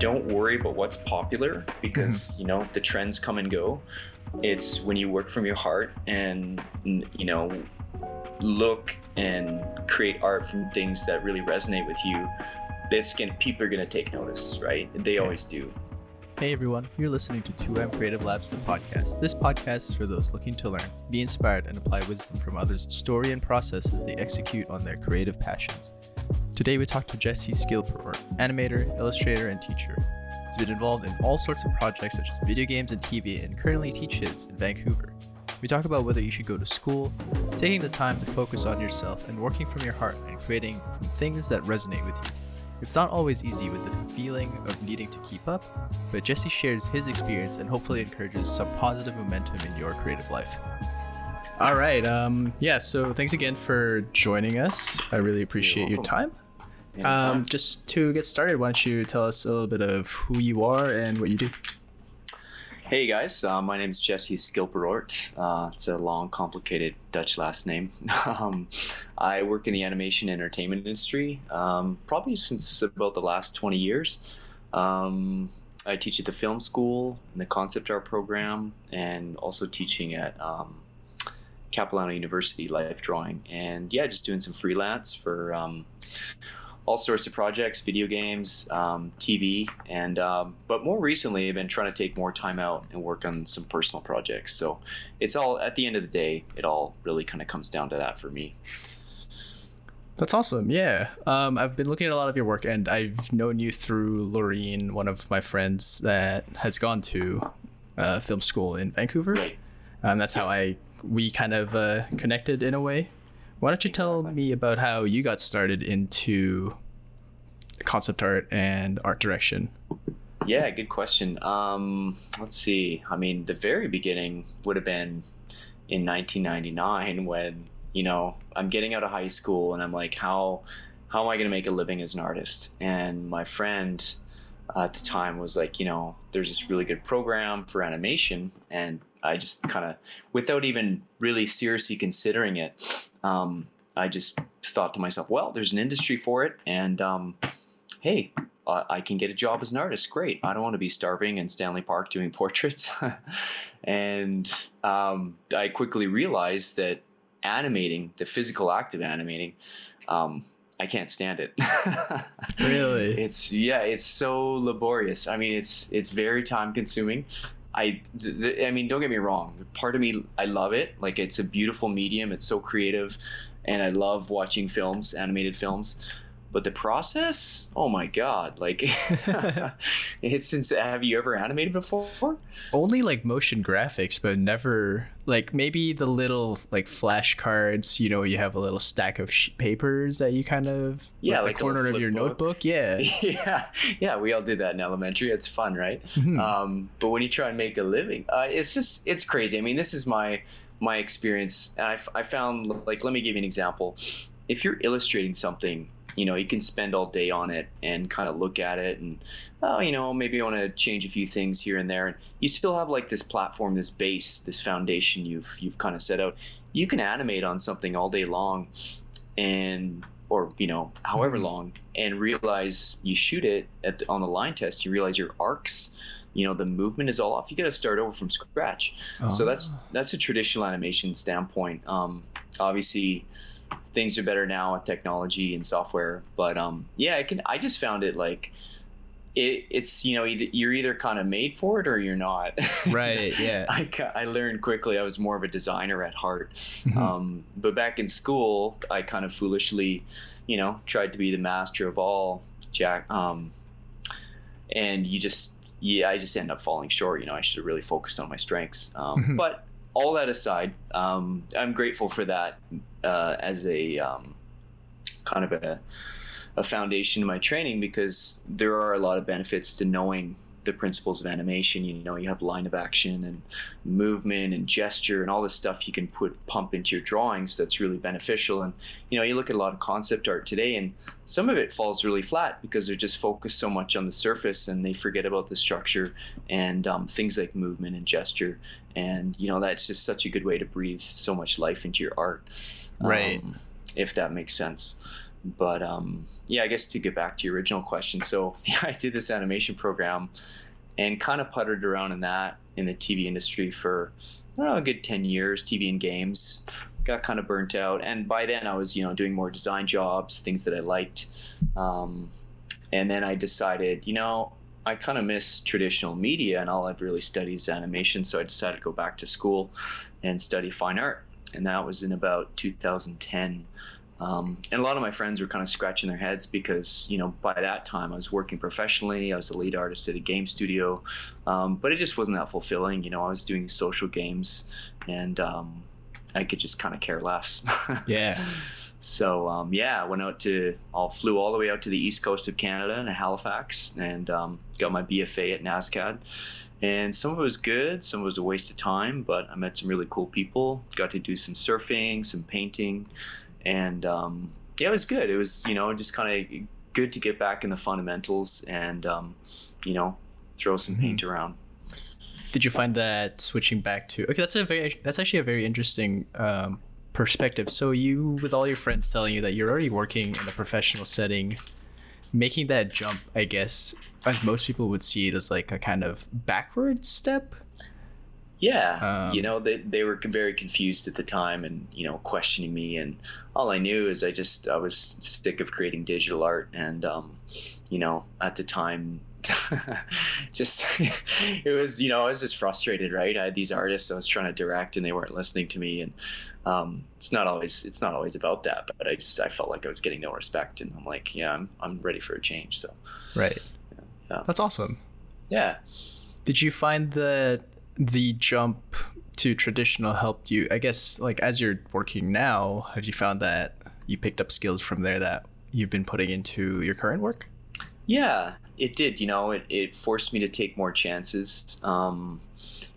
don't worry about what's popular because mm-hmm. you know the trends come and go. It's when you work from your heart and you know look and create art from things that really resonate with you. That's gonna people are gonna take notice, right? They always do. Hey everyone, you're listening to 2M Creative Labs, the podcast. This podcast is for those looking to learn, be inspired, and apply wisdom from others' story and process as they execute on their creative passions. Today we talk to Jesse Skilper, animator, illustrator, and teacher. He's been involved in all sorts of projects such as video games and TV and currently teaches in Vancouver. We talk about whether you should go to school, taking the time to focus on yourself, and working from your heart and creating from things that resonate with you. It's not always easy with the feeling of needing to keep up, but Jesse shares his experience and hopefully encourages some positive momentum in your creative life. All right. Um, yeah. So thanks again for joining us. I really appreciate your time. Um, just to get started, why don't you tell us a little bit of who you are and what you do? Hey guys, uh, my name is Jesse Skilperort. Uh, it's a long, complicated Dutch last name. um, I work in the animation entertainment industry um, probably since about the last 20 years. Um, I teach at the film school in the concept art program and also teaching at um, Capilano University Life Drawing. And yeah, just doing some freelance for um, all sorts of projects, video games, um, TV, and um, but more recently, I've been trying to take more time out and work on some personal projects. So it's all at the end of the day, it all really kind of comes down to that for me. That's awesome. Yeah. Um, I've been looking at a lot of your work, and I've known you through Laureen, one of my friends that has gone to uh, film school in Vancouver. Right. Um, that's how I we kind of uh, connected in a way. Why don't you tell me about how you got started into concept art and art direction? Yeah, good question. Um, let's see. I mean, the very beginning would have been in 1999 when you know I'm getting out of high school and I'm like, how how am I going to make a living as an artist? And my friend at the time was like, you know, there's this really good program for animation, and I just kind of, without even really seriously considering it, um, I just thought to myself, well, there's an industry for it, and um, hey, I can get a job as an artist. Great. I don't want to be starving in Stanley Park doing portraits. and um, I quickly realized that animating, the physical act of animating, um, I can't stand it. Really? It's yeah, it's so laborious. I mean, it's it's very time consuming. I, th- I mean, don't get me wrong. Part of me, I love it. Like it's a beautiful medium. It's so creative, and I love watching films, animated films. But the process, oh my god! Like, it's since have you ever animated before? Only like motion graphics, but never like maybe the little like flashcards. You know, you have a little stack of sh- papers that you kind of Yeah, like like the corner of your book. notebook. Yeah. yeah, yeah, we all did that in elementary. It's fun, right? Mhm. Um, but when you try and make a living, uh, it's just it's crazy. I mean, this is my my experience, and I, f- I found like let me give you an example. If you're illustrating something, you know, you can spend all day on it and kind of look at it, and oh, you know, maybe I want to change a few things here and there, and you still have like this platform, this base, this foundation you've you've kind of set out. You can animate on something all day long, and or you know however Mhm. long and realize you shoot it at the, on the line test you realize your arcs you know the movement is all off you got to start over from scratch so that's Ah. that's a traditional animation standpoint um, obviously things are better now with technology and software but um, yeah i can i just found it like it, it's you know either, you're either kind of made for it or you're not right. Yeah. I, I learned quickly I was more of a designer at heart Mhm. um, but back in school, I kind of foolishly, you know, tried to be the master of all, Jack. Um, and you just, yeah, I just ended up falling short. You know, I should have really focused on my strengths. Um, Mhm. But all that aside, um, I'm grateful for that uh, as a um, kind of a, a foundation in my training because there are a lot of benefits to knowing the principles of animation. You know, you have line of action and movement and gesture and all this stuff you can put pump into your drawings that's really beneficial. And you know, you look at a lot of concept art today, and some of it falls really flat because they're just focused so much on the surface and they forget about the structure and um, things like movement and gesture. And you know, that's just such a good way to breathe so much life into your art. Right. Um, if that makes sense. but um, yeah, I guess to get back to your original question, so yeah, I did this animation program and kind of puttered around in that in the TV industry for I don't know, a good 10 years, TV and games. Got kind of burnt out. And by then I was, you know, doing more design jobs, things that I liked. Um, and then I decided, you know, I kind of miss traditional media and all I've really studied is animation. So I decided to go back to school and study fine art. And that was in about 2010. Um, and a lot of my friends were kind of scratching their heads because, you know, by that time I was working professionally. I was a lead artist at a game studio, um, but it just wasn't that fulfilling. You know, I was doing social games, and um, I could just kind of care less. yeah. So um, yeah, I went out to, all flew all the way out to the east coast of Canada in Halifax, and um, got my BFA at NSCAD. And some of it was good, some of it was a waste of time, but I met some really cool people. Got to do some surfing, some painting, and um, yeah, it was good. It was you know just kind of good to get back in the fundamentals and um, you know throw some mm-hmm. paint around. Did you find that switching back to okay? That's a very that's actually a very interesting um, perspective. So you, with all your friends telling you that you're already working in a professional setting, making that jump, I guess, as most people would see it as like a kind of backward step? Yeah, um, you know they they were very confused at the time, and you know questioning me, and all I knew is I just I was sick of creating digital art, and um, you know at the time just it was you know I was just frustrated right I had these artists I was trying to direct and they weren't listening to me and um, it's not always it's not always about that but I just I felt like I was getting no respect and I'm like yeah I'm, I'm ready for a change so right yeah. that's awesome yeah did you find that the jump to traditional helped you? I guess like as you're working now, have you found that you picked up skills from there that you've been putting into your current work? Yeah, it did. You know, it, it forced me to take more chances. Um,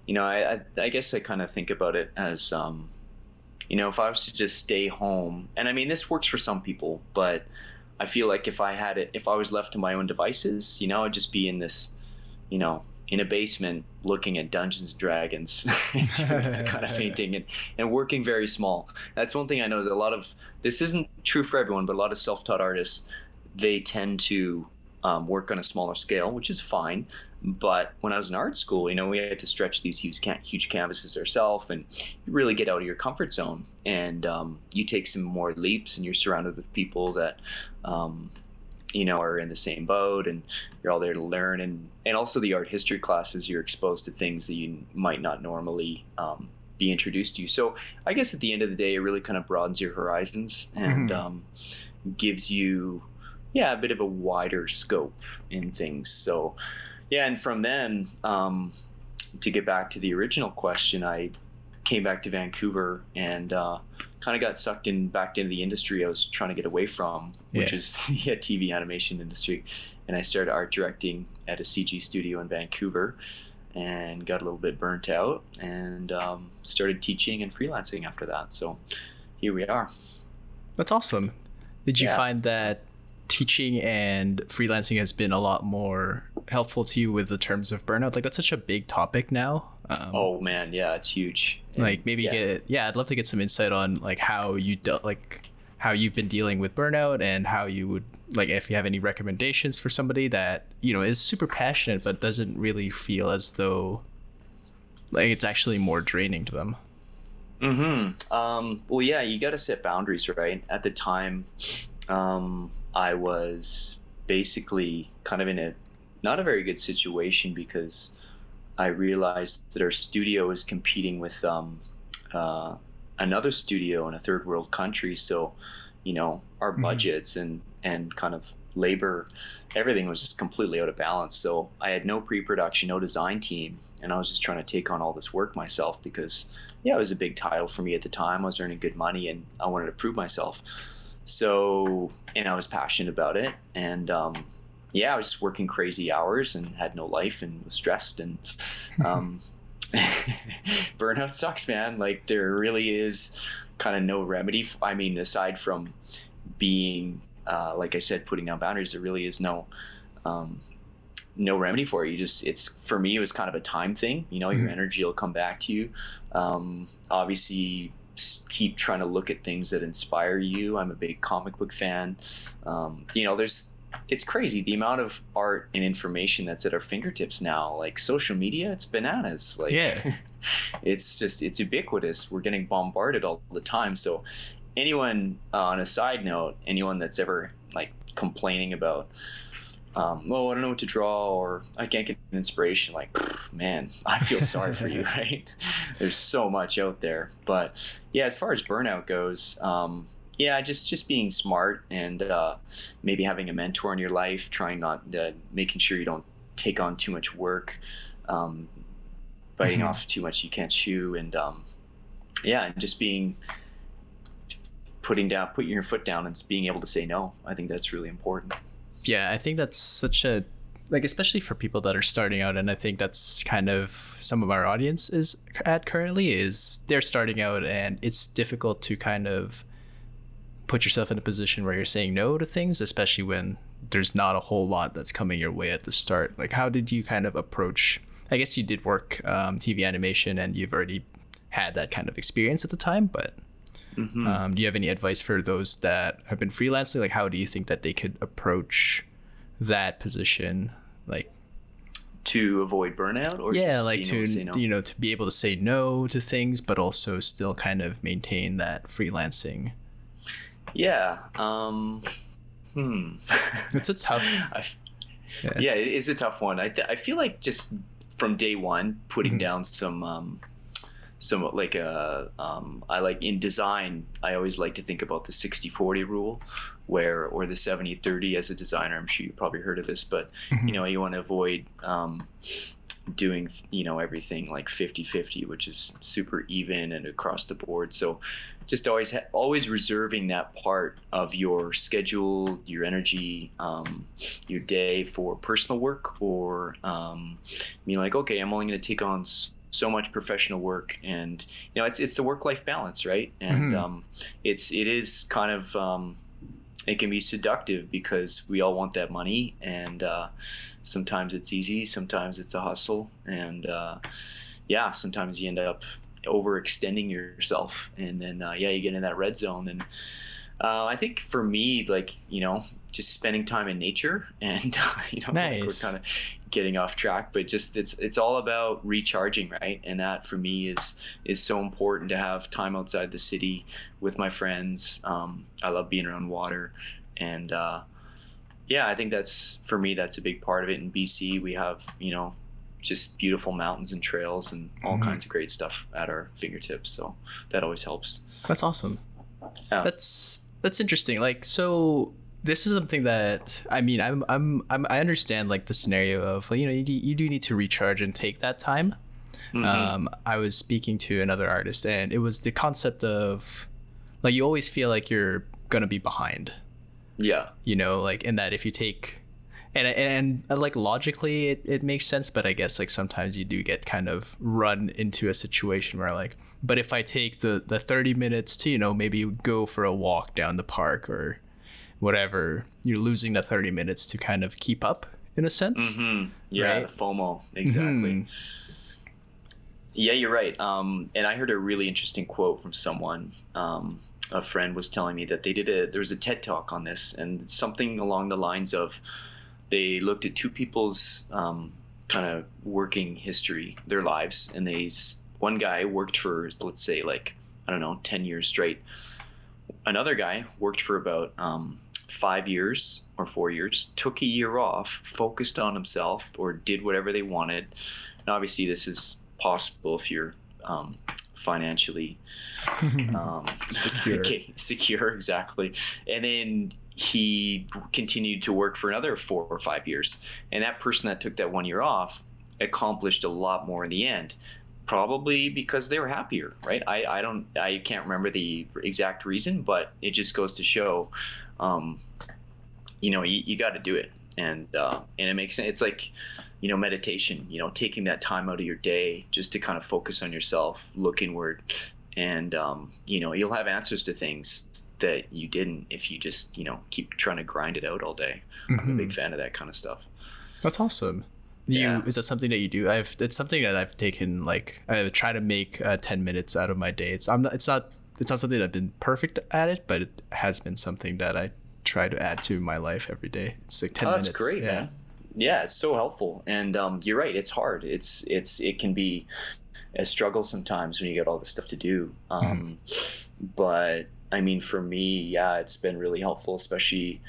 you know, I, I, I guess I kind of think about it as, um, you know, if I was to just stay home, and I mean, this works for some people, but I feel like if I had it, if I was left to my own devices, you know, I'd just be in this, you know, in a basement looking at Dungeons and Dragons kind of painting and, and working very small. That's one thing I know that a lot of this isn't true for everyone, but a lot of self-taught artists they tend to um, work on a smaller scale, which is fine. But when I was in art school, you know, we had to stretch these huge, huge canvases ourselves, and really get out of your comfort zone, and um, you take some more leaps, and you're surrounded with people that um, you know are in the same boat and you're all there to learn and and also the art history classes you're exposed to things that you might not normally um, be introduced to so i guess at the end of the day it really kind of broadens your horizons and mm-hmm. um, gives you yeah a bit of a wider scope in things so yeah and from then um, to get back to the original question i came back to vancouver and uh, kind of got sucked in back into the industry I was trying to get away from, which yeah. is the TV animation industry. And I started art directing at a CG studio in Vancouver and got a little bit burnt out and um, started teaching and freelancing after that. So here we are. That's awesome. Did you yeah. find that teaching and freelancing has been a lot more helpful to you with the terms of burnout? Like that's such a big topic now. Um, oh man, yeah, it's huge. And, like maybe yeah. get yeah, I'd love to get some insight on like how you dealt like how you've been dealing with burnout and how you would like if you have any recommendations for somebody that you know is super passionate but doesn't really feel as though like it's actually more draining to them. Mm hmm. Um. Well, yeah, you got to set boundaries, right? At the time, um, I was basically kind of in a not a very good situation because I realized that our studio is competing with um, uh, another studio in a third world country. So, you know, our mm-hmm. budgets and and kind of labor, everything was just completely out of balance. So I had no pre-production, no design team, and I was just trying to take on all this work myself because, yeah, it was a big title for me at the time. I was earning good money, and I wanted to prove myself. So, and I was passionate about it, and um, yeah, I was working crazy hours and had no life and was stressed and um, burnout sucks, man. Like there really is kind of no remedy. I mean, aside from being, uh, like I said, putting down boundaries, there really is no, um, no remedy for it. You just, it's for me, it was kind of a time thing. You know, mm-hmm. your energy will come back to you. Um, obviously, keep trying to look at things that inspire you. I'm a big comic book fan. Um, you know, there's it's crazy the amount of art and information that's at our fingertips now. Like social media, it's bananas. Like Yeah. it's just it's ubiquitous. We're getting bombarded all the time. So anyone uh, on a side note, anyone that's ever like complaining about um, oh, I don't know what to draw, or I can't get an inspiration. Like, man, I feel sorry for you, right? There's so much out there, but yeah, as far as burnout goes, um, yeah, just just being smart and uh, maybe having a mentor in your life, trying not uh, making sure you don't take on too much work, um, biting Mhm. off too much you can't chew, and um, yeah, and just being putting down, putting your foot down, and being able to say no. I think that's really important. Yeah i think that's such a like especially for people that are starting out and i think that's kind of some of our audience is at currently is they're starting out and it's difficult to kind of put yourself in a position where you're saying no to things especially when there's not a whole lot that's coming your way at the start. Like how did you kind of approach i guess you did work um, tv animation and you've already had that kind of experience at the time but Mhm. um, do you have any advice for those that have been freelancing? Like, how do you think that they could approach that position? Like, to avoid burnout, or yeah, just like to able say no? you know to be able to say no to things, but also still kind of maintain that freelancing. Yeah. Um, hmm. It's a tough. I, Yeah. yeah. it is a tough one. I, th- I feel like just from day one, putting Mhm. down some, um, some like a, um, I like in design, I always like to think about the 60 40 rule where, or the 70 30 as a designer. I'm sure you probably heard of this, but Mhm. you know, you want to avoid, um, doing you know everything like 50-50 which is super even and across the board so just always ha- always reserving that part of your schedule your energy um, your day for personal work or um, being like okay i'm only going to take on s- so much professional work and you know it's it's the work life balance right and Mhm. um, it's it is kind of um, it can be seductive because we all want that money and uh, sometimes it's easy sometimes it's a hustle and uh, yeah sometimes you end up overextending yourself and then uh, yeah you get in that red zone and uh, I think for me like you know just spending time in nature and you know like we're kind of getting off track but just it's it's all about recharging right and that for me is is so important to have time outside the city with my friends um, I love being around water and uh, yeah I think that's for me that's a big part of it in BC we have you know just beautiful mountains and trails and all Mhm. kinds of great stuff at our fingertips so that always helps That's awesome. Yeah. That's that's interesting. Like so this is something that I mean I'm I'm, I'm I understand like the scenario of like you know you, do- you do need to recharge and take that time. Mhm. Um, I was speaking to another artist and it was the concept of like you always feel like you're gonna be behind. yeah You know, like in that if you take and and, and like logically it, it makes sense, but I guess like sometimes you do get kind of run into a situation where like but if I take the the 30 minutes to you know maybe go for a walk down the park or whatever, you're losing the 30 minutes to kind of keep up in a sense. hmm yeah Right? the FOMO exactly Mhm. Yeah, you're right. Um, and I heard a really interesting quote from someone. Um, a friend was telling me that they did a there was a TED talk on this, and something along the lines of they looked at two people's um, kind of working history, their lives, and they one guy worked for let's say like I don't know ten years straight. Another guy worked for about um, five years or four years, took a year off, focused on himself, or did whatever they wanted. And obviously, this is possible if you're um, financially um, Secure. okay, secure, exactly. And then he continued to work for another four or five years. And that person that took that one year off accomplished a lot more in the end. Probably because they were happier, right? I, I don't I can't remember the exact reason, but it just goes to show, um, you know, you, you got to do it, and uh, and it makes sense. It's like, you know, meditation. You know, taking that time out of your day just to kind of focus on yourself, look inward, and um, you know you'll have answers to things that you didn't if you just you know keep trying to grind it out all day. I'm a big fan of that kind of stuff. That's awesome. You Yeah. is that something that you do? I've it's something that I've taken like I try to make uh, ten minutes out of my day. It's I'm not it's not it's not something that I've been perfect at it, but it has been something that I try to add to my life every day. It's like ten oh, minutes. That's great, yeah. man. Yeah, it's so helpful, and um, you're right. It's hard. It's it's it can be a struggle sometimes when you get all this stuff to do. Um, But I mean, for me, yeah, it's been really helpful, especially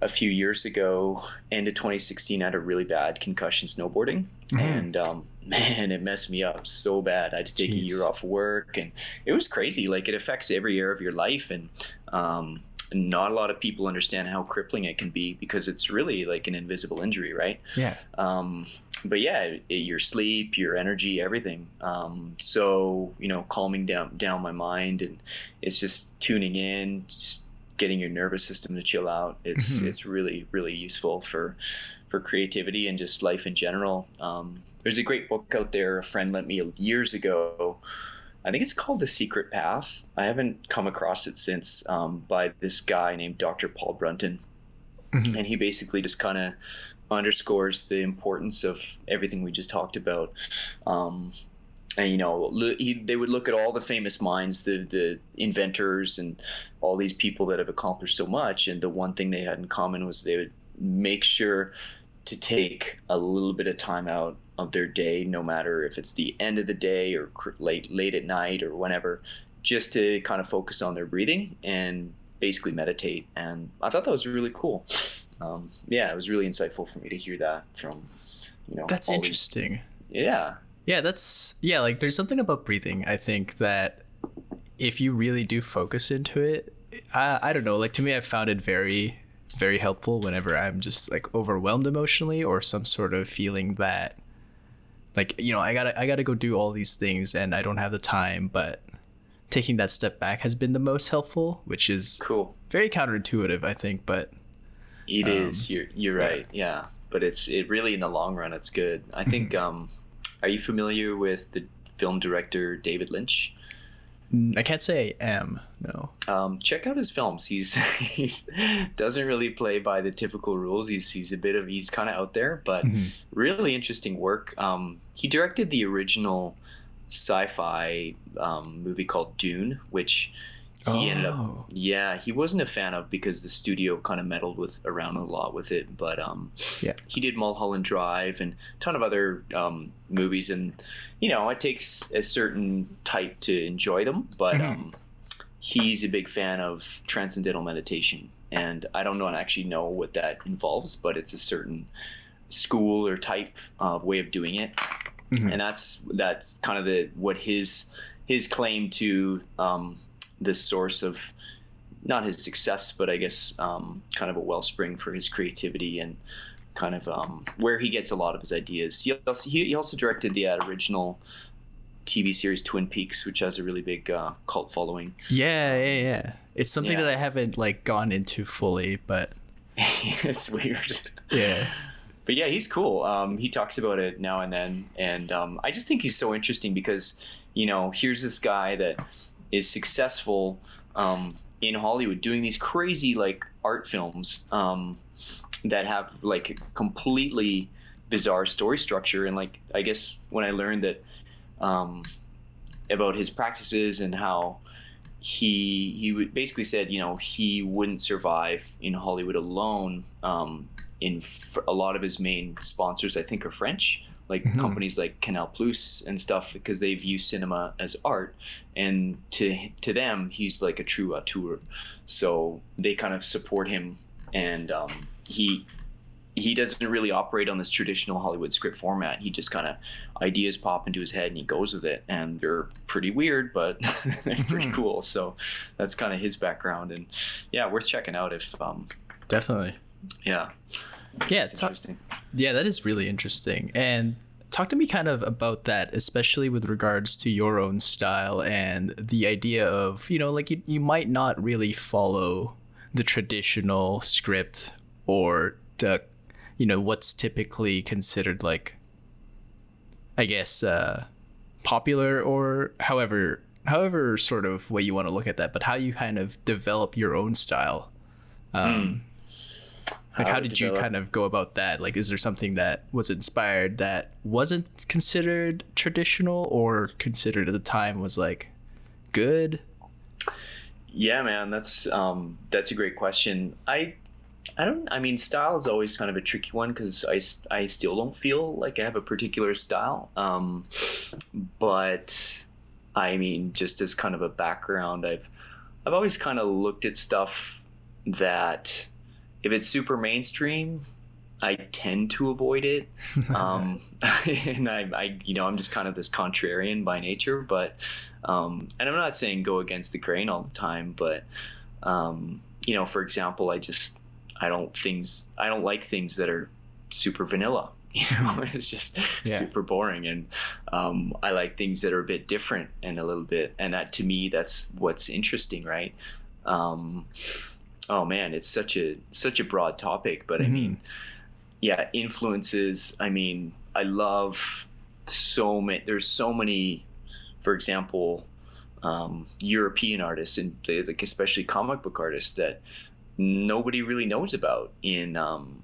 a few years ago, end of 2016, I had a really bad concussion snowboarding, Mhm. and um, man, it messed me up so bad. I had to take a year off work, and it was crazy. Like it affects every area of your life, and um, not a lot of people understand how crippling it can be because it's really like an invisible injury, right? Yeah. um, but yeah, it, your sleep, your energy, everything. Um, so you know, calming down down my mind, and it's just tuning in, just getting your nervous system to chill out. It's Mhm. it's really really useful for for creativity and just life in general. Um, there's a great book out there a friend lent me years ago. I think it's called The Secret Path. I haven't come across it since um, by this guy named Dr. Paul Brunton Mhm. and he basically just kind of underscores the importance of everything we just talked about. Um, and you know, he, they would look at all the famous minds, the the inventors, and all these people that have accomplished so much. And the one thing they had in common was they would make sure to take a little bit of time out of their day, no matter if it's the end of the day or cr- late late at night or whenever, just to kind of focus on their breathing and basically meditate. And I thought that was really cool. Um, yeah, it was really insightful for me to hear that from, you know, That's all these- interesting. yeah, Yeah, that's yeah, like there's something about breathing. I think that if you really do focus into it, I, I don't know, like to me I found it very very helpful whenever I'm just like overwhelmed emotionally or some sort of feeling that like, you know, I got to I got to go do all these things and I don't have the time, but taking that step back has been the most helpful, which is cool. very counterintuitive, I think, but It Um, is. You're you're right. Yeah, but it's it really in the long run, it's good. I think. Mm-hmm. Um, are you familiar with the film director David Lynch? I can't say am. No. Um, check out his films. He's he's doesn't really play by the typical rules. He's he's a bit of he's kind of out there, but Mhm. really interesting work. Um, he directed the original sci-fi um, movie called Dune, which he ended up Oh. yeah he wasn't a fan of because the studio kind of meddled with around a lot with it but um Yeah. he did mulholland drive and a ton of other um movies and you know it takes a certain type to enjoy them but Mhm. um he's a big fan of transcendental meditation and i don't know actually know what that involves but it's a certain school or type of way of doing it Mhm. and that's that's kind of the what his his claim to um, the source of not his success, but I guess um, kind of a wellspring for his creativity and kind of um, where he gets a lot of his ideas. He also, he, he also directed the uh, original TV series Twin Peaks, which has a really big uh, cult following. Yeah, yeah, yeah. It's something Yeah. that I haven't like gone into fully, but it's weird. yeah. but yeah, he's cool. Um, he talks about it now and then, and um, I just think he's so interesting because you know, here's this guy that is successful um, in Hollywood doing these crazy like art films um, that have like completely bizarre story structure, and like I guess when I learned that um, about his practices and how he he basically said you know he wouldn't survive in Hollywood alone. Um, in a lot of his main sponsors, I think, are French, like Mhm. companies like Canal Plus and stuff, because they view cinema as art, and to to them, he's like a true auteur. So they kind of support him, and um, he he doesn't really operate on this traditional Hollywood script format. He just kind of ideas pop into his head and he goes with it, and they're pretty weird, but they're pretty cool. So that's kind of his background, and yeah, worth checking out if um, Definitely. yeah, Yeah, ta- yeah, that is really interesting. And talk to me kind of about that, especially with regards to your own style and the idea of, you know, like you, you might not really follow the traditional script or the, you know, what's typically considered like, I guess, uh, popular or however, however sort of way you want to look at that, but how you kind of develop your own style. Um, like how, How did you kind of go about that like is there something that was inspired that wasn't considered traditional or considered at the time was like good Yeah, man, that's um, that's a great question. I I don't. I mean, style is always kind of a tricky one because I, I still don't feel like I have a particular style. Um, but I mean, just as kind of a background, I've I've always kind of looked at stuff that if it's super mainstream, I tend to avoid it. Um, and I, I, you know, I'm just kind of this contrarian by nature, but, um, and I'm not saying go against the grain all the time, but, um, you know, for example, I just, I don't things, I don't like things that are super vanilla. You know, it's just yeah. super boring. And, um, I like things that are a bit different and a little bit, and that to me, that's what's interesting, right? Oh man, it's such a, such a broad topic, but mm-hmm. I mean, yeah, influences. I mean, I love so many. There's so many, for example, um, European artists and like especially comic book artists that nobody really knows about in um,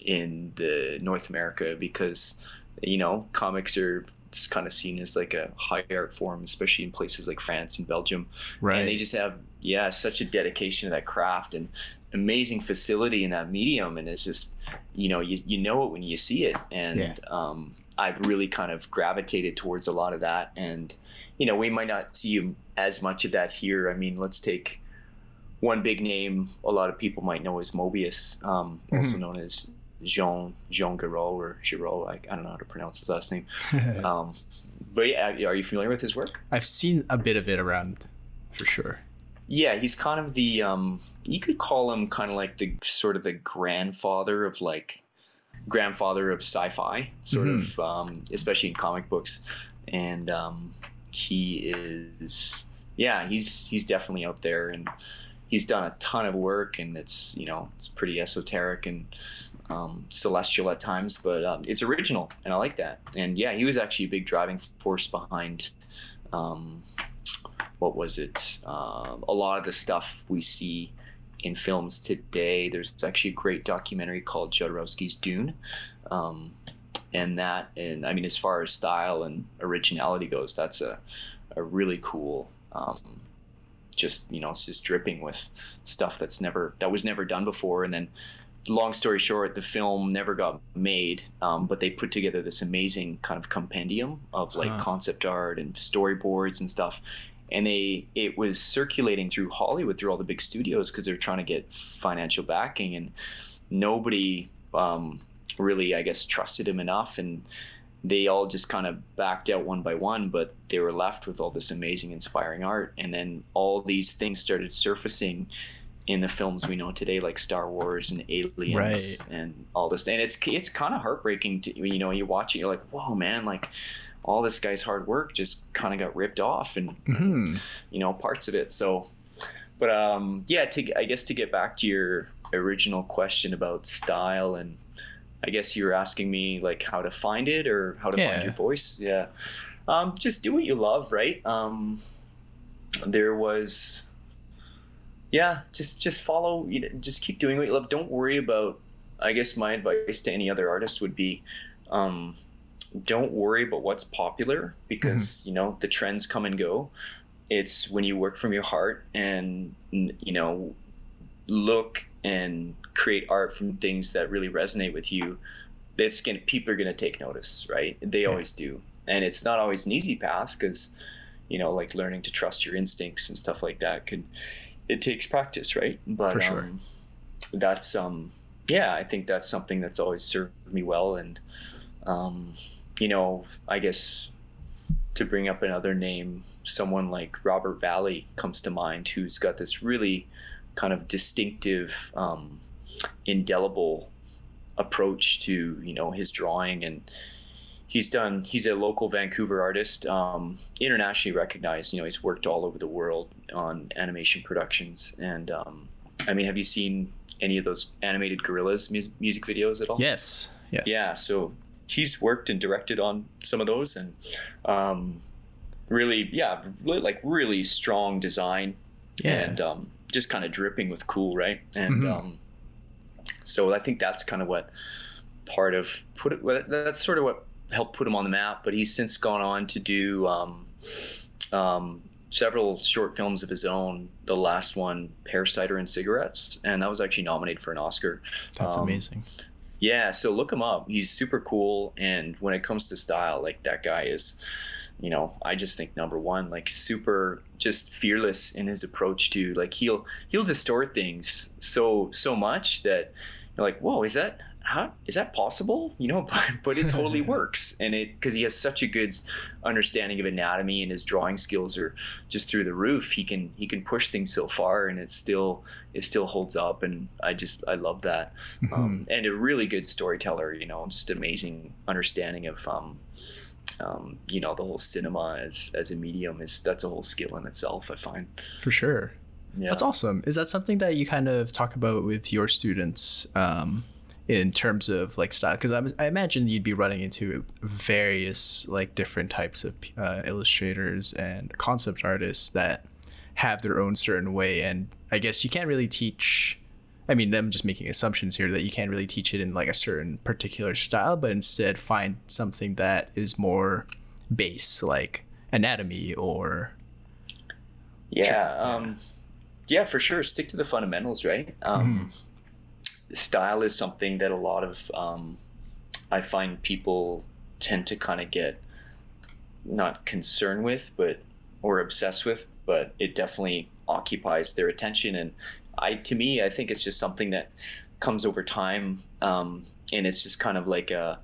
in the North America because you know comics are kind of seen as like a high art form, especially in places like France and Belgium. Right. And they just have yeah such a dedication to that craft and amazing facility in that medium. And it's just you know you, you know it when you see it. And yeah. um, i've really kind of gravitated towards a lot of that. And you know we might not see as much of that here. I mean let's take one big name a lot of people might know is Moebius um, mm-hmm. also known as jean jean Giraud or Giraud. I, I don't know how to pronounce his last name. Um, but yeah are you familiar with his work? I've seen a bit of it around for sure yeah, he's kind of the um, you could call him kind of like the sort of the grandfather of like grandfather of sci-fi, sort mm-hmm. of, um, especially in comic books, and um, he is yeah, he's he's definitely out there and he's done a ton of work and it's you know it's pretty esoteric and um, celestial at times, but um, it's original and I like that. And yeah, he was actually a big driving force behind um, what was it? Um, a lot of the stuff we see in films today. There's actually a great documentary called Jodorowsky's Dune. Um, and that, and I mean, as far as style and originality goes, that's a, a really cool, um, just, you know, it's just dripping with stuff that's never, that was never done before. And then, long story short, the film never got made, um, but they put together this amazing kind of compendium of like huh. concept art and storyboards and stuff and they it was circulating through Hollywood through all the big studios because they're trying to get financial backing and nobody um, really I guess trusted him enough and they all just kind of backed out one by one but they were left with all this amazing inspiring art and then all these things started surfacing in the films we know today like Star Wars and Aliens right. and all this and it's it's kind of heartbreaking to you know you watch it you're like whoa man like all this guy's hard work just kind of got ripped off and mm-hmm. you know parts of it. So but um yeah to i guess to get back to your original question about style and i guess you were asking me like how to find it or how to yeah. find your voice. Yeah. Um just do what you love right? Um there was yeah just just follow you know, just keep doing what you love. Don't worry about i guess my advice to any other artist would be um don't worry about what's popular because mm-hmm. you know the trends come and go. It's when you work from your heart and you know look and create art from things that really resonate with you that's going people are going to take notice right? They yeah. always do. And it's not always an easy path because you know like learning to trust your instincts and stuff like that could it takes practice right? But for sure. um, that's um yeah i think that's something that's always served me well and um you know, I guess to bring up another name, someone like Robert Valley comes to mind, who's got this really kind of distinctive, um, indelible approach to you know his drawing. And he's done he's a local vancouver artist um, internationally recognized. You know he's worked all over the world on animation productions. And um, i mean have you seen any of those animated Gorillaz music videos at all? Yes. Yes. Yeah so he's worked and directed on some of those and um, really yeah really, like really strong design yeah. and um, just kind of dripping with cool right and mm-hmm. um, so i think that's kind of what part of put it that's sort of what helped put him on the map but he's since gone on to do um, um, several short films of his own. The last one, Pear Cider and Cigarettes, and that was actually nominated for an Oscar. That's Um, amazing. Yeah, so look him up. He's super cool, and when it comes to style, like that guy is, you know, I just think number one, like super, just fearless in his approach to like he'll he'll distort things so so much that you're like, whoa, is that how is that possible? You know, but, but it totally works, and it because he has such a good understanding of anatomy and his drawing skills are just through the roof. He can he can push things so far, and it still it still holds up, and I just I love that um, and a really good storyteller. You know, just amazing understanding of um, um, you know the whole cinema as as a medium is that's a whole skill in itself. I find. For sure. Yeah. That's awesome. Is that something that you kind of talk about with your students um, in terms of like style? Because I, I imagine you'd be running into various like different types of uh, illustrators and concept artists that have their own certain way, and I guess you can't really teach. I mean, I'm just making assumptions here that you can't really teach it in like a certain particular style, but instead find something that is more base, like anatomy or Yeah, um, yeah, for sure. Stick to the fundamentals, right? Um, Style is something that a lot of um, I find people tend to kind of get not concerned with, but or obsessed with, but it definitely occupies their attention. And I, to me, I think it's just something that comes over time, um, and it's just kind of like a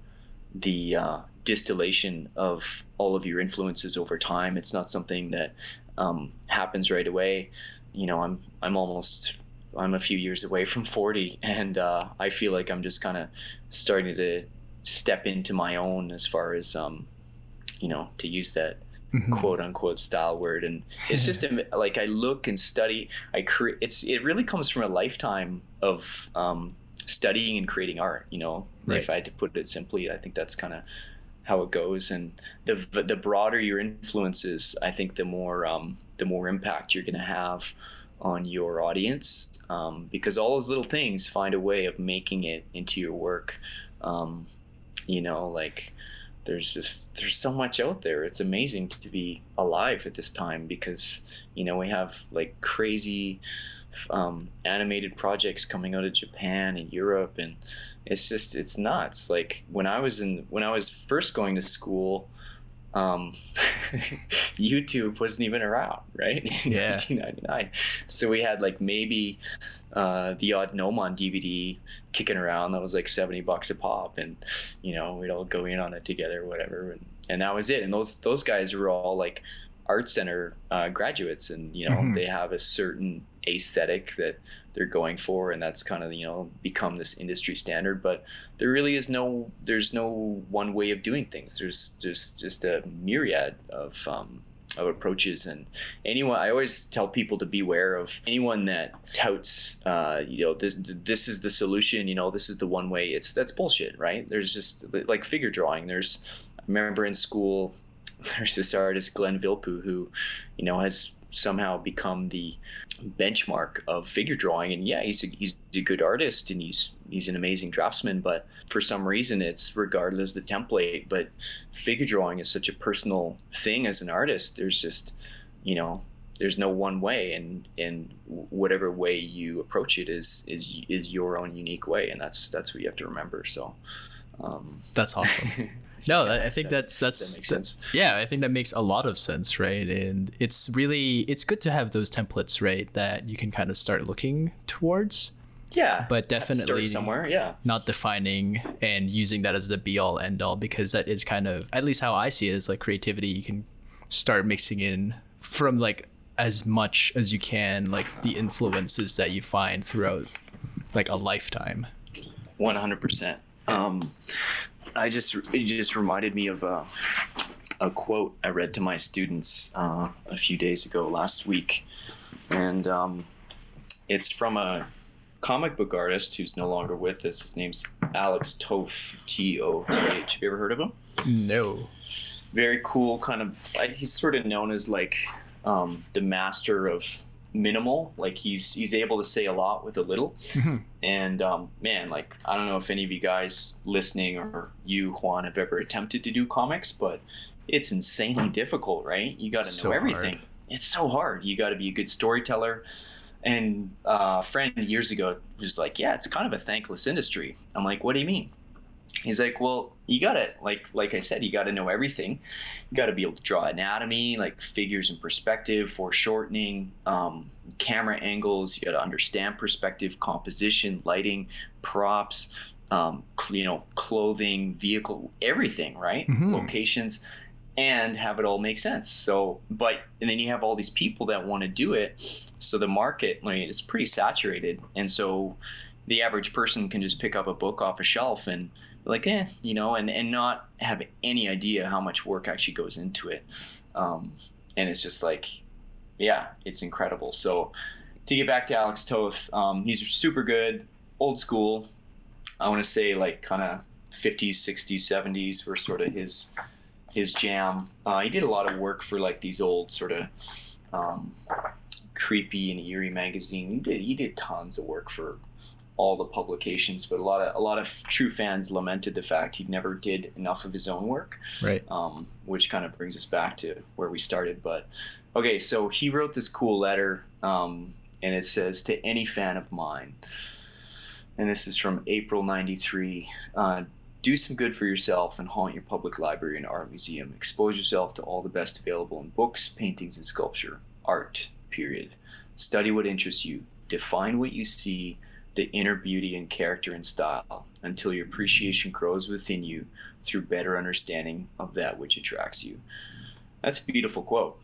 the uh, distillation of all of your influences over time. It's not something that um, happens right away. You know, I'm I'm almost I'm a few years away from 40, and uh, I feel like I'm just kind of starting to step into my own as far as um, you know to use that Mhm. quote unquote style word and it's just like i look and study i create it's it really comes from a lifetime of um, studying and creating art you know Right. if i had to put it simply i think that's kind of how it goes and the the broader your influences i think the more um, the more impact you're going to have on your audience um, because all those little things find a way of making it into your work. Um, you know like there's just there's so much out there. It's amazing to be alive at this time because you know we have like crazy um, animated projects coming out of japan and europe and it's just it's nuts. Like when i was in when i was first going to school um, youtube wasn't even around right in Yeah. 1999 so we had like maybe uh, the odd Gnomon dvd kicking around that was like 70 bucks a pop and you know we'd all go in on it together whatever and, and that was it and those those guys were all like art center uh, graduates and you know Mhm. they have a certain aesthetic that they're going for and that's kind of you know become this industry standard but there really is no there's no one way of doing things. There's just just a myriad of um, of approaches and anyone i always tell people to beware of anyone that touts uh, you know this this is the solution you know this is the one way. It's that's bullshit right? There's just like figure drawing. There's i remember in school there's this artist Glenn Vilppu who you know has somehow become the benchmark of figure drawing. And yeah he's a, he's a good artist and he's he's an amazing draftsman but for some reason it's regarded as the template. But figure drawing is such a personal thing as an artist. There's just you know there's no one way. And and whatever way you approach it is is is your own unique way. And that's that's what you have to remember. So um That's awesome. No, Yeah, I think that- that's that's that makes sense yeah, I think that makes a lot of sense, right? And it's really it's good to have those templates, right, that you can kind of start looking towards, yeah but definitely somewhere yeah not defining and using that as the be all end all because that is kind of at least how I see it is like creativity. You can start mixing in from like as much as you can, like the influences that you find throughout like a lifetime. One hundred percent. Um, I just it just reminded me of a, a quote I read to my students uh, a few days ago last week, and um, it's from a comic book artist who's no longer with us. His name's Alex Toth, T O T H. Have you ever heard of him? No. very cool kind of he's sort of known as like um, the master of minimal like he's he's able to say a lot with a little Mhm. and um, man like i don't know if any of you guys listening or you juan have ever attempted to do comics but it's insanely difficult right you got to know So hard. everything it's so hard. You got to be a good storyteller. And uh, a friend years ago was like, "Yeah, it's kind of a thankless industry." I'm like, "What do you mean?" He's like, "Well, you got to like like I said, you got to know everything. You got to be able to draw anatomy, like figures and perspective, foreshortening, um, camera angles. You got to understand perspective, composition, lighting, props." Um, you know, clothing, vehicle, everything, right? Mhm. Locations and have it all make sense. So, but and then you have all these people that want to do it. So the market like, is pretty saturated, and so the average person can just pick up a book off a shelf and like, eh, you know, and and not have any idea how much work actually goes into it. Um, and it's just like, yeah, it's incredible. So to get back to Alex Toth, um, he's super good, old school. I want to say like kind of 50s, 60s, 70s were sort of his his jam. Uh, he did a lot of work for like these old sort of um, creepy and eerie magazine. He did he did tons of work for all the publications, but a lot of a lot of true fans lamented the fact he never did enough of his own work, Right. um, which kind of brings us back to where we started. But okay, so he wrote this cool letter, um, and it says to any fan of mine, and this is from April '93. Uh, do some good for yourself and haunt your public library and art museum. Expose yourself to all the best available in books, paintings, and sculpture. Art, period. Study what interests you. Define what you see, the inner beauty and character and style, until your appreciation grows within you through better understanding of that which attracts you. That's a beautiful quote.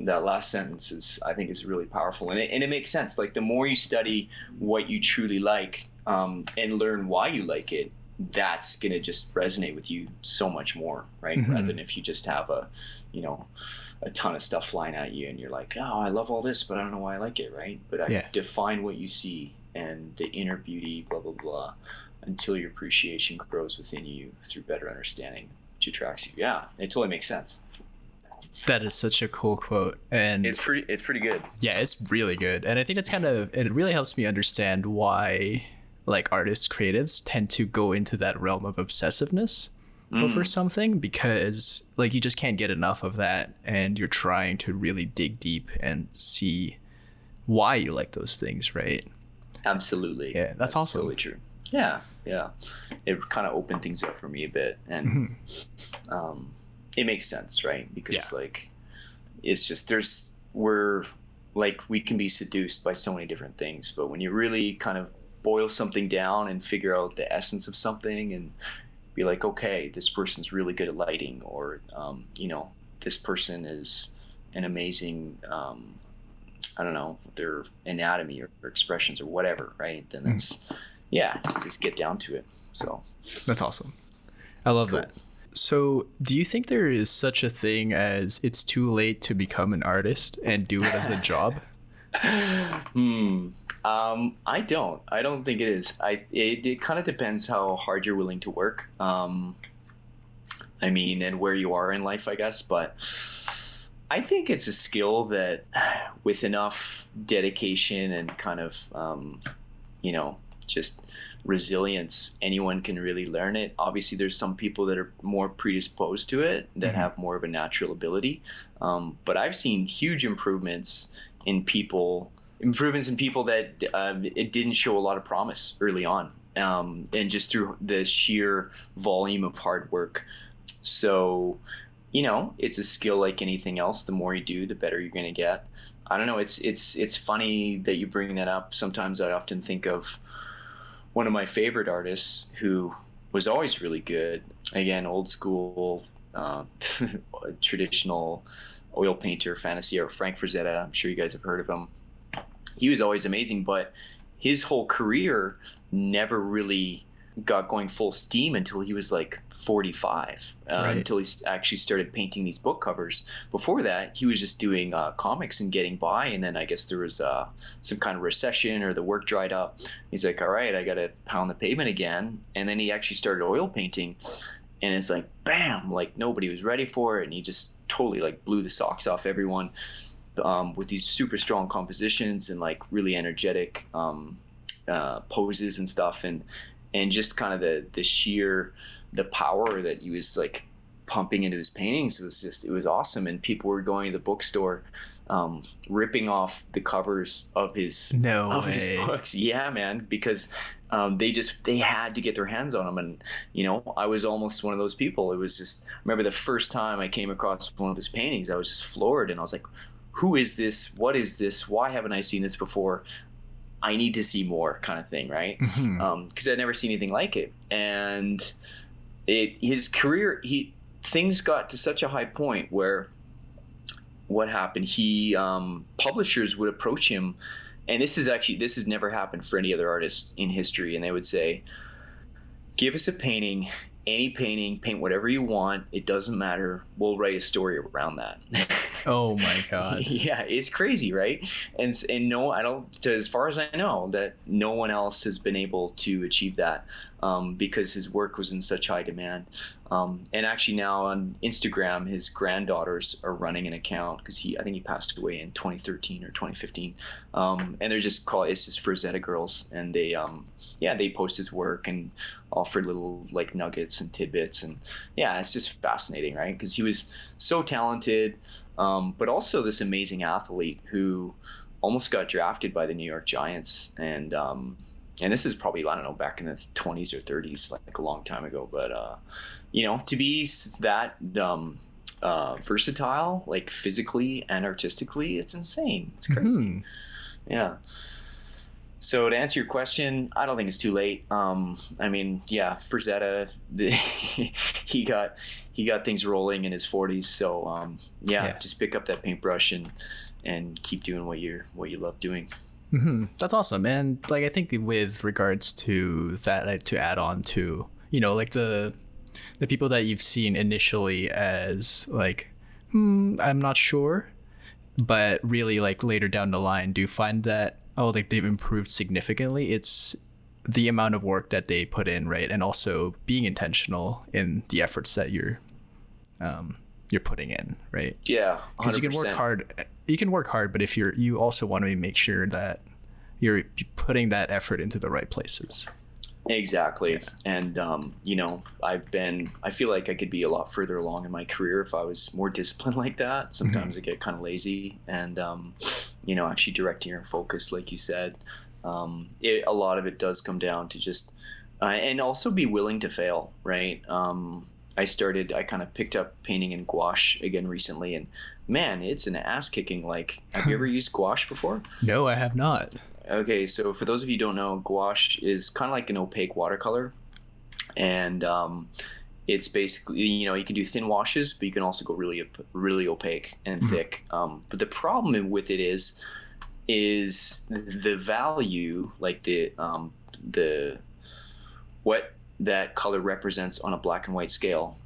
That last sentence is, I think, is really powerful, and it, and it makes sense. Like the more you study what you truly like um, and learn why you like it, that's gonna just resonate with you so much more, right? Mhm. Rather than if you just have a, you know, a ton of stuff flying at you and you're like, oh, I love all this, but I don't know why I like it, right? But I Yeah. define what you see and the inner beauty, blah blah blah, until your appreciation grows within you through better understanding, which attracts you. Yeah, it totally makes sense. That is such a cool quote, and It's pretty. It's pretty good. yeah, it's really good, and I think it's kind of it really helps me understand why like artists, creatives tend to go into that realm of obsessiveness over Mm. something because like you just can't get enough of that, and you're trying to really dig deep and see why you like those things, right? Absolutely. Yeah, that's awesome. Totally true. Yeah, yeah. It kind of opened things up for me a bit, and Mhm. um, it makes sense, right? Because Yeah. like, it's just there's we're like we can be seduced by so many different things, but when you really kind of boil something down and figure out the essence of something and be like, okay, this person's really good at lighting, or um, you know, this person is an amazing. Um, I don't know their anatomy or, or expressions or whatever, right? Then that's yeah, just get down to it. So That's awesome. I love Cool. that. So, do you think there is such a thing as it's too late to become an artist and do it as a job? hmm. Um, I don't. I don't think it is. I. It, it kind of depends how hard you're willing to work. Um, I mean, and where you are in life, I guess. But I think it's a skill that, with enough dedication and kind of, um, you know, just resilience, anyone can really learn it. Obviously, there's some people that are more predisposed to it that Mhm. have more of a natural ability. Um, but I've seen huge improvements in people improvements in people that um, it didn't show a lot of promise early on um, and just through the sheer volume of hard work so you know it's a skill like anything else. The more you do the better you're going to get. I don't know it's it's it's funny that you bring that up. Sometimes i often think of one of my favorite artists who was always really good. Again old school uh, traditional oil painter fantasy or frank frazetta. I'm sure you guys have heard of him. He was always amazing, but his whole career never really got going full steam until he was like 45, uh, Right. until he actually started painting these book covers. Before that, he was just doing uh, comics and getting by, and then I guess there was uh, some kind of recession or the work dried up. He's like, all right, I got to pound the pavement again, and then he actually started oil painting. And it's like, bam! Like nobody was ready for it, and he just totally like blew the socks off everyone um, with these super strong compositions and like really energetic um, uh, poses and stuff and and just kind of the the sheer the power that he was like pumping into his paintings was just it was awesome. And people were going to the bookstore um, ripping off the covers of his no of way. his books. Yeah man because um, they just they had to get their hands on them and you know i was almost one of those people. It was just I remember the first time i came across one of his paintings i was just floored. And i was like who is this? What is this? Why haven't i seen this before i need to see more kind of thing right because I'd never seen anything like it. And it his career he things got to such a high point where what happened he um, publishers would approach him and this is actually this has never happened for any other artist in history and they would say give us a painting any painting paint whatever you want it doesn't matter we'll write a story around that oh my god yeah, it's crazy, right? And and no, I don't. As far as I know, that no one else has been able to achieve that um, because his work was in such high demand. Um, and actually, now on Instagram, his granddaughters are running an account because he, I think he passed away in 2013 or 2015. Um, and they're just called it's just Frazetta Girls, and they, um, yeah, they post his work and offer little like nuggets and tidbits, and yeah, it's just fascinating, right? Because he was so talented um, but also this amazing athlete who almost got drafted by the New York Giants, and um, and this is probably I don't know back in the 20s or 30s, like a long time ago. But uh, you know, to be that um, uh, versatile, like physically and artistically, it's insane. It's crazy. Mhm. Yeah. So to answer your question, I don't think it's too late. Um, I mean, yeah, Frazetta, the, he got he got things rolling in his 40s. So um, yeah, Yeah. just pick up that paintbrush and and keep doing what you're what you love doing. Hmm That's awesome, and like I think with regards to that, like, to add on to you know like the the people that you've seen initially as like hmm, I'm not sure, but really like later down the line do find that oh like they've improved significantly. It's the amount of work that they put in, right, and also being intentional in the efforts that you're um, you're putting in, right? Yeah, because you can work hard you can work hard but if you're you also want to make sure that you're putting that effort into the right places Exactly. And, um, you know, I've been, I feel like I could be a lot further along in my career if I was more disciplined like that. Sometimes I get kind of lazy and, um, you know, actually directing your focus, like you said. Um, it, a lot of it does come down to just, uh, and also be willing to fail, right? I started, I kind of picked up painting in gouache again recently, and man, it's an ass kicking. Like, have you ever used gouache before? no i have not Okay, so for those of you who don't know, gouache is kind of like an opaque watercolor, and um, it's basically you know you can do thin washes, but you can also go really really opaque and Mhm. thick. Um, but the problem with it is is the value, like the um, the what that color represents on a black and white scale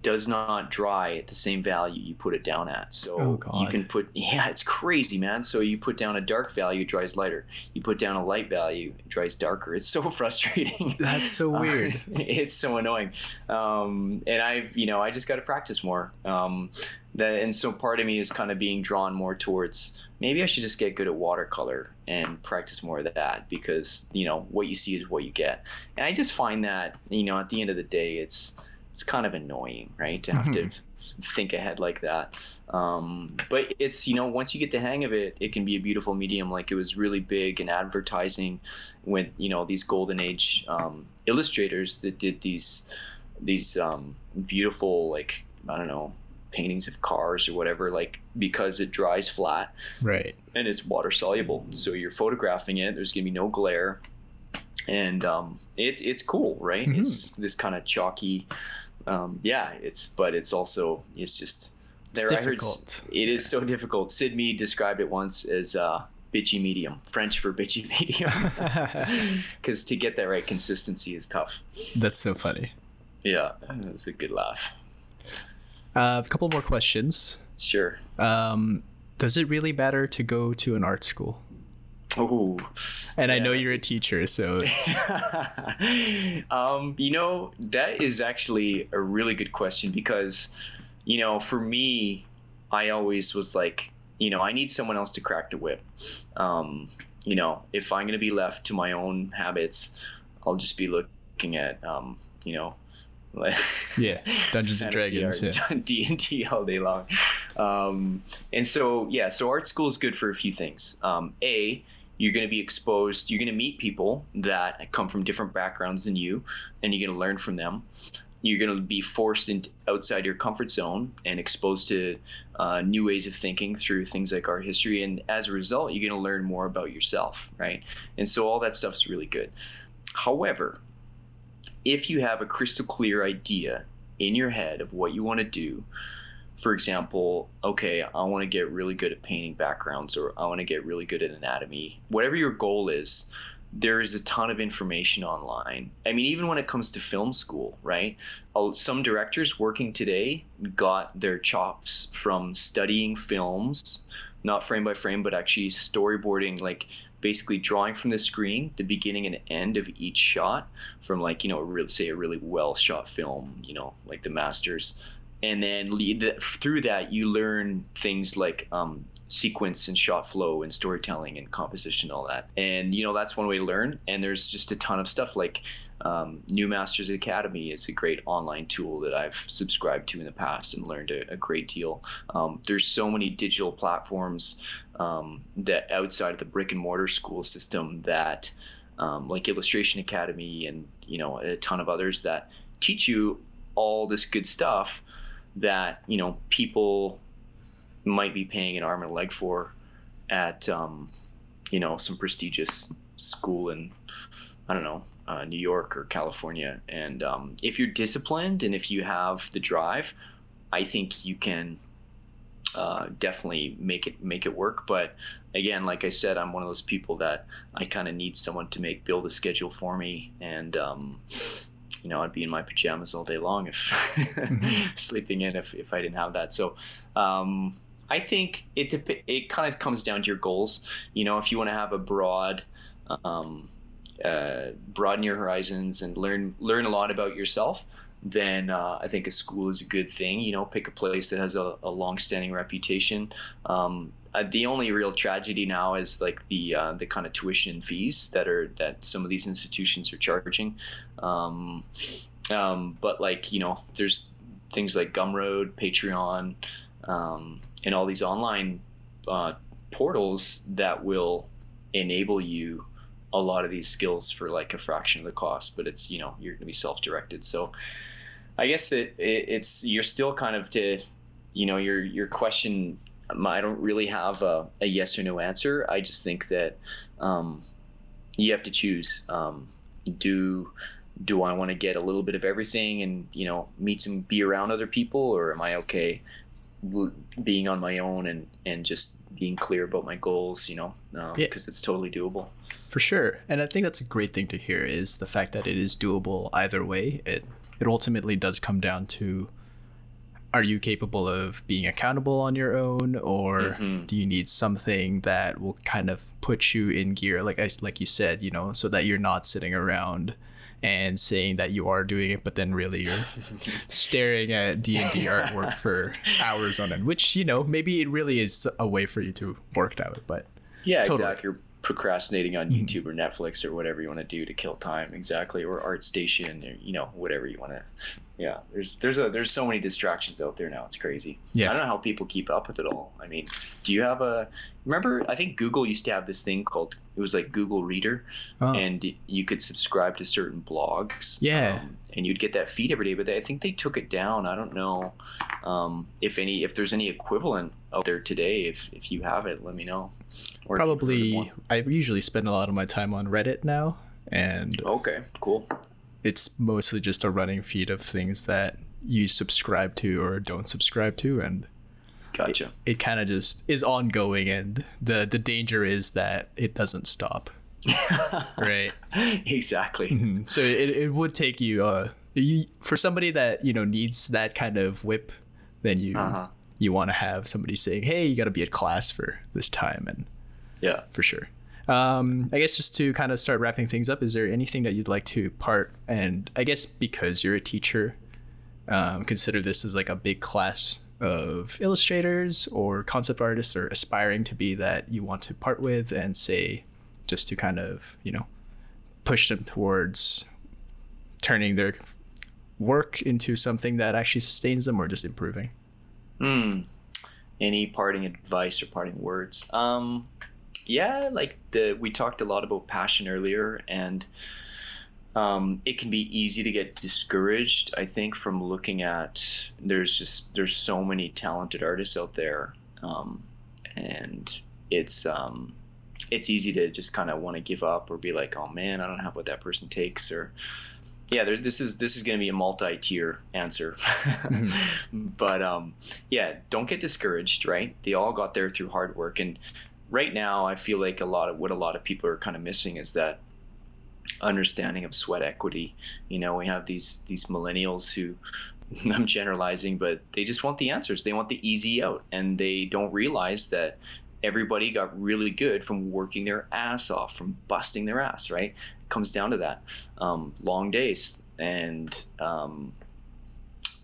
does not dry at the same value you put it down at. So Oh, you can put yeah, it's crazy, man. So you put down a dark value, it dries lighter. You put down a light value, it dries darker. It's so frustrating. that's so Uh, weird it's so annoying. Um, and I've, you know, I just got to practice more. Um, that, and so part of me is kind of being drawn more towards maybe I should just get good at watercolor and practice more of that because, you know, what you see is what you get. And I just find that, you know, at the end of the day, it's, it's kind of annoying, right? To have to Mhm. think ahead like that. Um, but it's, you know, once you get the hang of it, it can be a beautiful medium. Like it was really big in advertising with, you know, these golden age um, illustrators that did these, these um, beautiful, like, I don't know, paintings of cars or whatever, like because it dries flat right and it's water soluble. So you're photographing it. There's gonna be no glare, and um, it's it's cool, right? Mhm. It's this kind of chalky. Um, yeah, it's but it's also it's just It's I heard difficult. it is so difficult. Syd Mead described it once as uh, bitchy medium, French for bitchy medium, because to get that right consistency is tough. that's so funny Yeah, that's a good laugh. uh, a couple more questions Sure. um, does it really matter to go to an art school Oh, and i know you're a teacher so um, you know, that is actually a really good question because, you know, for me, I always was like, you know, I need someone else to crack the whip. Um, you know, if I'm going to be left to my own habits, I'll just be looking at, um, you know, Like yeah, Dungeons and Dragons. Yeah. D and D all day long. Um, and so yeah, so art school is good for a few things. Um, a you're going to be exposed. You're going to meet people that come from different backgrounds than you, and you're going to learn from them. You're going to be forced into outside your comfort zone and exposed to uh, new ways of thinking through things like art history. And as a result, you're going to learn more about yourself, right? And so all that stuff is really good. However, if you have a crystal clear idea in your head of what you want to do, for example, okay, I want to get really good at painting backgrounds or I want to get really good at anatomy, whatever your goal is, there is a ton of information online. I mean, even when it comes to film school, right? Some directors working today got their chops from studying films, not frame by frame, but actually storyboarding, like basically drawing from the screen the beginning and end of each shot from like you know say a really well shot film you know like the masters and then lead through that you learn things like um, sequence and shot flow and storytelling and composition and all that. And you know that's one way to learn. And there's just a ton of stuff like um, new masters academy is a great online tool that i've subscribed to in the past and learned a, a great deal. Um, there's so many digital platforms um, that outside of the brick and mortar school system that um, like illustration academy and you know a ton of others that teach you all this good stuff that you know people might be paying an arm and a leg for at um, you know some prestigious school in I don't know uh, New York or California. And um, if you're disciplined and if you have the drive, I think you can uh, definitely make it make it work. But again, like I said, I'm one of those people that I kind of need someone to make build a schedule for me and. Um, you know, I'd be in my pajamas all day long if sleeping in if, if I didn't have that. So, um, I think it dep- it kind of comes down to your goals. You know, if you want to have a broad, um, uh, broaden your horizons and learn learn a lot about yourself, then uh, I think a school is a good thing. You know, pick a place that has a, a long-standing reputation. Um, uh, the only real tragedy now is like the uh, the kind of tuition fees that are that some of these institutions are charging. Um, um, but like you know, there's things like Gumroad, Patreon, um, and all these online uh, portals that will enable you a lot of these skills for like a fraction of the cost. But it's you know you're going to be self-directed. So I guess it, it it's you're still kind of to you know your your question I don't really have a, a, yes or no answer. I just think that um, you have to choose. Um, do do I want to get a little bit of everything and you know meet some be around other people, or am I okay being on my own and and just being clear about my goals? You know, because um, yeah. it's totally doable. For sure, and I think that's a great thing to hear is the fact that it is doable either way. It it ultimately does come down to are you capable of being accountable on your own or mm-hmm. do you need something that will kind of put you in gear like I, like you said you know so that you're not sitting around and saying that you are doing it but then really you're staring at D&D artwork for hours on end which you know maybe it really is a way for you to work that way but yeah totally. exactly you're procrastinating on mm-hmm. YouTube or Netflix or whatever you want to do to kill time exactly or ArtStation or you know whatever you want to yeah there's there's a there's so many distractions out there now it's crazy. Yeah. I don't know how people keep up with it all. I mean do you have a remember i think google used to have this thing called it was like google reader oh. and you could subscribe to certain blogs yeah. um, and you'd get that feed every day but they, i think they took it down. I don't know um, if any if there's any equivalent out there today if if you have it let me know. Or probably i usually spend a lot of my time on reddit now and okay cool it's mostly just a running feed of things that you subscribe to or don't subscribe to and gotcha. it, it kind of just is ongoing and the the danger is that it doesn't stop. Right. Exactly. Mm-hmm. so it, it would take you uh you, for somebody that you know needs that kind of whip then you uh-huh. you want to have somebody saying hey you got to be at class for this time and yeah. for sure um, I guess just to kind of start wrapping things up, is there anything that you'd like to part? And I guess because you're a teacher, um, consider this as like a big class of illustrators or concept artists or aspiring to be that you want to part with and say, just to kind of, you know, push them towards turning their work into something that actually sustains them or just improving? Hmm. Any parting advice or parting words? Um, yeah, like the we talked a lot about passion earlier, and um, it can be easy to get discouraged. I think from looking at there's just there's so many talented artists out there, um, and it's um, it's easy to just kind of want to give up or be like, oh man, I don't have what that person takes or yeah, there, this is this is going to be a multi-tier answer, mm-hmm. but um, yeah, don't get discouraged. Right? They all got there through hard work, and right now, I feel like a lot of what a lot of people are kind of missing is that understanding of sweat equity. You know, we have these these millennials who I'm generalizing, but they just want the answers. They want the easy out, and they don't realize that everybody got really good from working their ass off, from busting their ass, right? It comes down to that. Um, long days and um,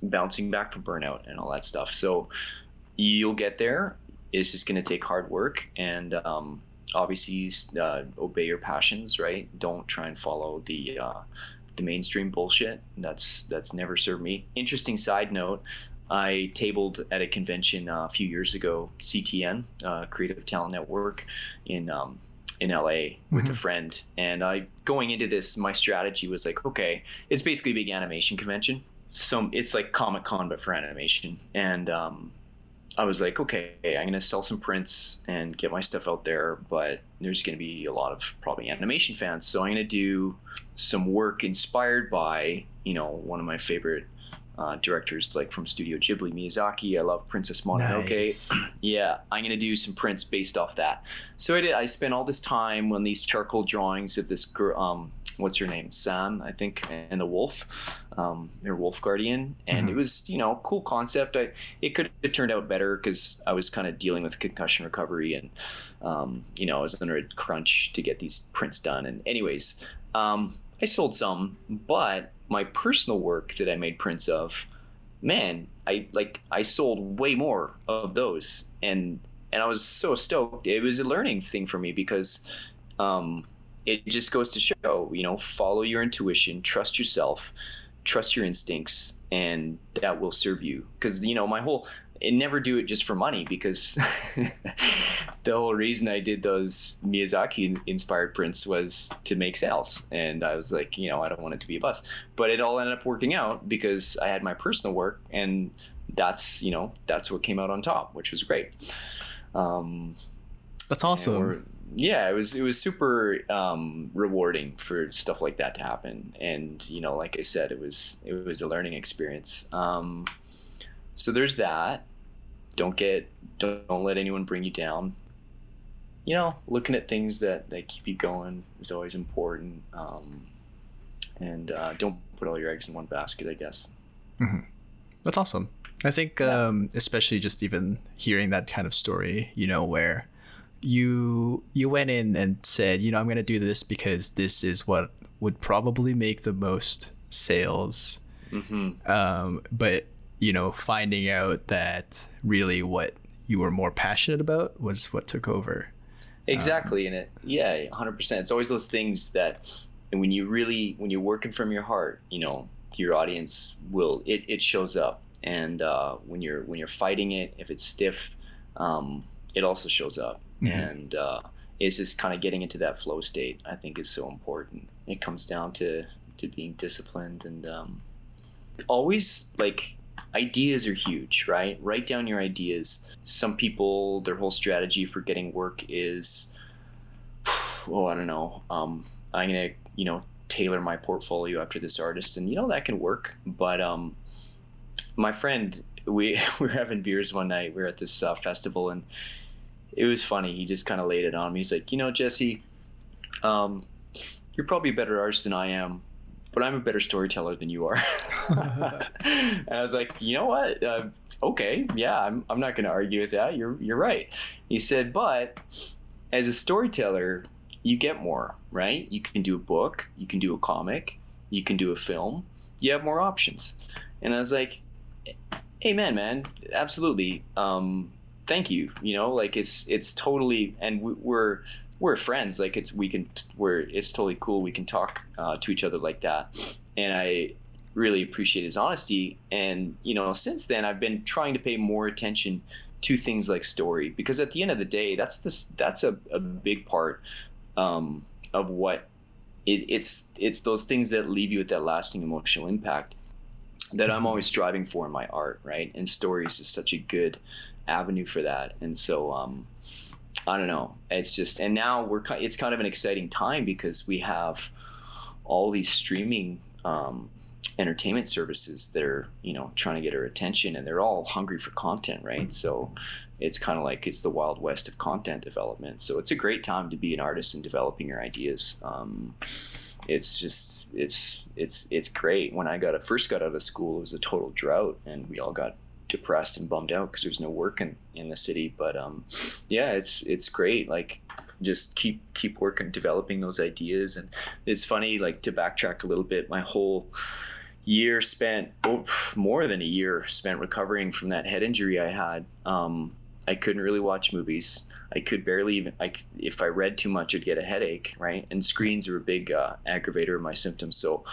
bouncing back from burnout and all that stuff. So you'll get there. It's just going to take hard work and um, obviously uh, obey your passions, right? Don't try and follow the uh, the mainstream bullshit. That's that's never served me. Interesting side note: I tabled at a convention uh, a few years ago, CTN, uh, Creative Talent Network, in um, in LA with mm-hmm. a friend. And I going into this, my strategy was like, okay, it's basically a big animation convention. So it's like Comic Con but for animation. And um, I was like, okay, I'm gonna sell some prints and get my stuff out there, but there's gonna be a lot of probably animation fans. So I'm gonna do some work inspired by, you know, one of my favorite uh, directors like from Studio Ghibli, Miyazaki. I love Princess Mononoke. Nice. yeah, I'm gonna do some prints based off that. So I did. I spent all this time on these charcoal drawings of this girl. Um, what's her name? San, I think, and the wolf, um, her wolf guardian, and mm-hmm. it was you know cool concept. I it could have turned out better because I was kind of dealing with concussion recovery and um, you know I was under a crunch to get these prints done. And anyways, um, I sold some, but my personal work that I made prints of, man, I like I sold way more of those, and and I was so stoked. It was a learning thing for me because um, it just goes to show, you know, follow your intuition, trust yourself, trust your instincts, and that will serve you. Because you know, my whole and never do it just for money because the whole reason I did those Miyazaki inspired prints was to make sales. And I was like, you know, I don't want it to be a bust. But it all ended up working out because I had my personal work and that's, you know, that's what came out on top, which was great. Um, that's awesome. Yeah, it was it was super um, rewarding for stuff like that to happen, and you know, like I said, it was it was a learning experience. Um, so there's that. Don't get don't, don't let anyone bring you down. You know, looking at things that, that keep you going is always important. Um, and uh, don't put all your eggs in one basket, I guess. Mm-hmm. That's awesome. I think, yeah. um, especially just even hearing that kind of story, you know, where you you went in and said, you know, I'm going to do this because this is what would probably make the most sales. Mm-hmm. Um, but you know, finding out that really what you were more passionate about was what took over. Exactly, um, and it yeah, hundred percent. It's always those things that, and when you really when you're working from your heart, you know, your audience will it, it shows up, and uh, when you're when you're fighting it, if it's stiff, um, it also shows up, mm-hmm. and uh, it's just kind of getting into that flow state. I think is so important. It comes down to to being disciplined and um, always like ideas are huge, right? Write down your ideas. Some people, their whole strategy for getting work is, oh, I don't know. Um, I'm gonna, you know, tailor my portfolio after this artist, and you know that can work. But um, my friend, we, we were having beers one night. We were at this uh, festival, and it was funny. He just kind of laid it on me. He's like, you know, Jesse, um, you're probably a better artist than I am but I'm a better storyteller than you are. and I was like, you know what? Uh, okay, yeah, I'm, I'm not going to argue with that. You're, you're right. He said, but as a storyteller, you get more, right? You can do a book, you can do a comic, you can do a film, you have more options. And I was like, amen, man, absolutely. Um, thank you. You know, like it's, it's totally, and we're, we're friends. Like it's we can we're it's totally cool. We can talk uh, to each other like that. And I really appreciate his honesty. And you know, since then, I've been trying to pay more attention to things like story because at the end of the day, that's this that's a, a big part um, of what it, it's it's those things that leave you with that lasting emotional impact that I'm always striving for in my art, right? And story is just such a good avenue for that. And so, um, I don't know. It's just, and now we're, it's kind of an exciting time because we have all these streaming um, entertainment services that are, you know, trying to get our attention and they're all hungry for content, right? So it's kind of like it's the wild west of content development. So it's a great time to be an artist and developing your ideas. Um, it's just it's it's it's great. When I got first got out of school, it was a total drought, and we all got depressed and bummed out because there's no work in, in the city. But um, yeah, it's it's great. Like just keep keep working, developing those ideas. And it's funny, like to backtrack a little bit, my whole year spent oh, more than a year spent recovering from that head injury I had. Um, I couldn't really watch movies. I could barely even. I if I read too much, I'd get a headache, right? And screens are a big uh, aggravator of my symptoms. So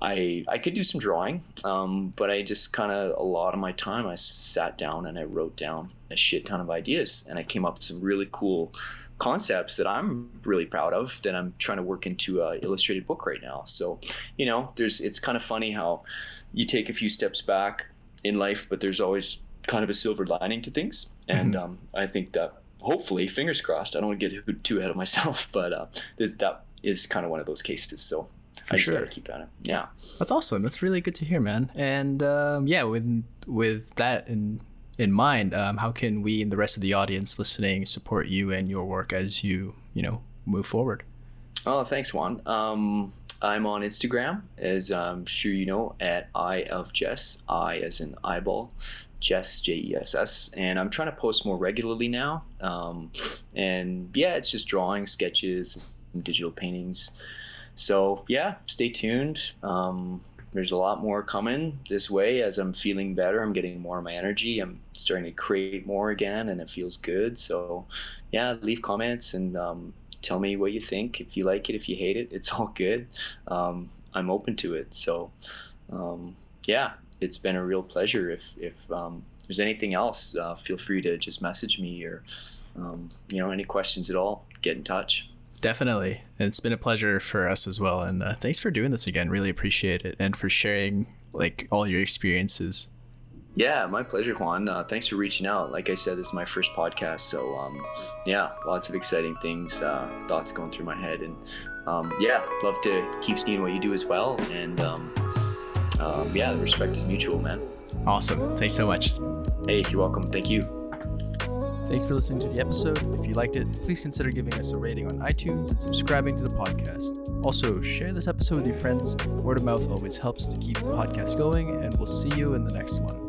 I I could do some drawing, um, but I just kind of a lot of my time I sat down and I wrote down a shit ton of ideas, and I came up with some really cool concepts that I'm really proud of that I'm trying to work into a illustrated book right now. So, you know, there's it's kind of funny how you take a few steps back in life, but there's always kind of a silver lining to things, and mm-hmm. um, I think that hopefully, fingers crossed. I don't want to get too ahead of myself, but uh, this, that is kind of one of those cases. So For I just sure. gotta keep at it. Yeah, that's awesome. That's really good to hear, man. And um, yeah, with with that in in mind, um, how can we and the rest of the audience listening support you and your work as you you know move forward? Oh, thanks, Juan. Um, I'm on Instagram, as I'm sure you know, at I of Jess, I as in eyeball, Jess J E S S, and I'm trying to post more regularly now. Um, and yeah, it's just drawing, sketches, digital paintings. So yeah, stay tuned. Um, there's a lot more coming this way as I'm feeling better. I'm getting more of my energy. I'm starting to create more again, and it feels good. So yeah, leave comments and um, tell me what you think. If you like it, if you hate it, it's all good. Um, I'm open to it. So um, yeah, it's been a real pleasure. If if um, there's anything else, uh, feel free to just message me or um, you know any questions at all. Get in touch. Definitely, it's been a pleasure for us as well. And uh, thanks for doing this again. Really appreciate it, and for sharing like all your experiences. Yeah, my pleasure, Juan. Uh, thanks for reaching out. Like I said, this is my first podcast, so um, yeah, lots of exciting things, uh, thoughts going through my head, and um, yeah, love to keep seeing what you do as well. And um, um, yeah, the respect is mutual, man. Awesome. Thanks so much. Hey, you're welcome. Thank you. Thanks for listening to the episode. If you liked it, please consider giving us a rating on iTunes and subscribing to the podcast. Also, share this episode with your friends. Word of mouth always helps to keep the podcast going, and we'll see you in the next one.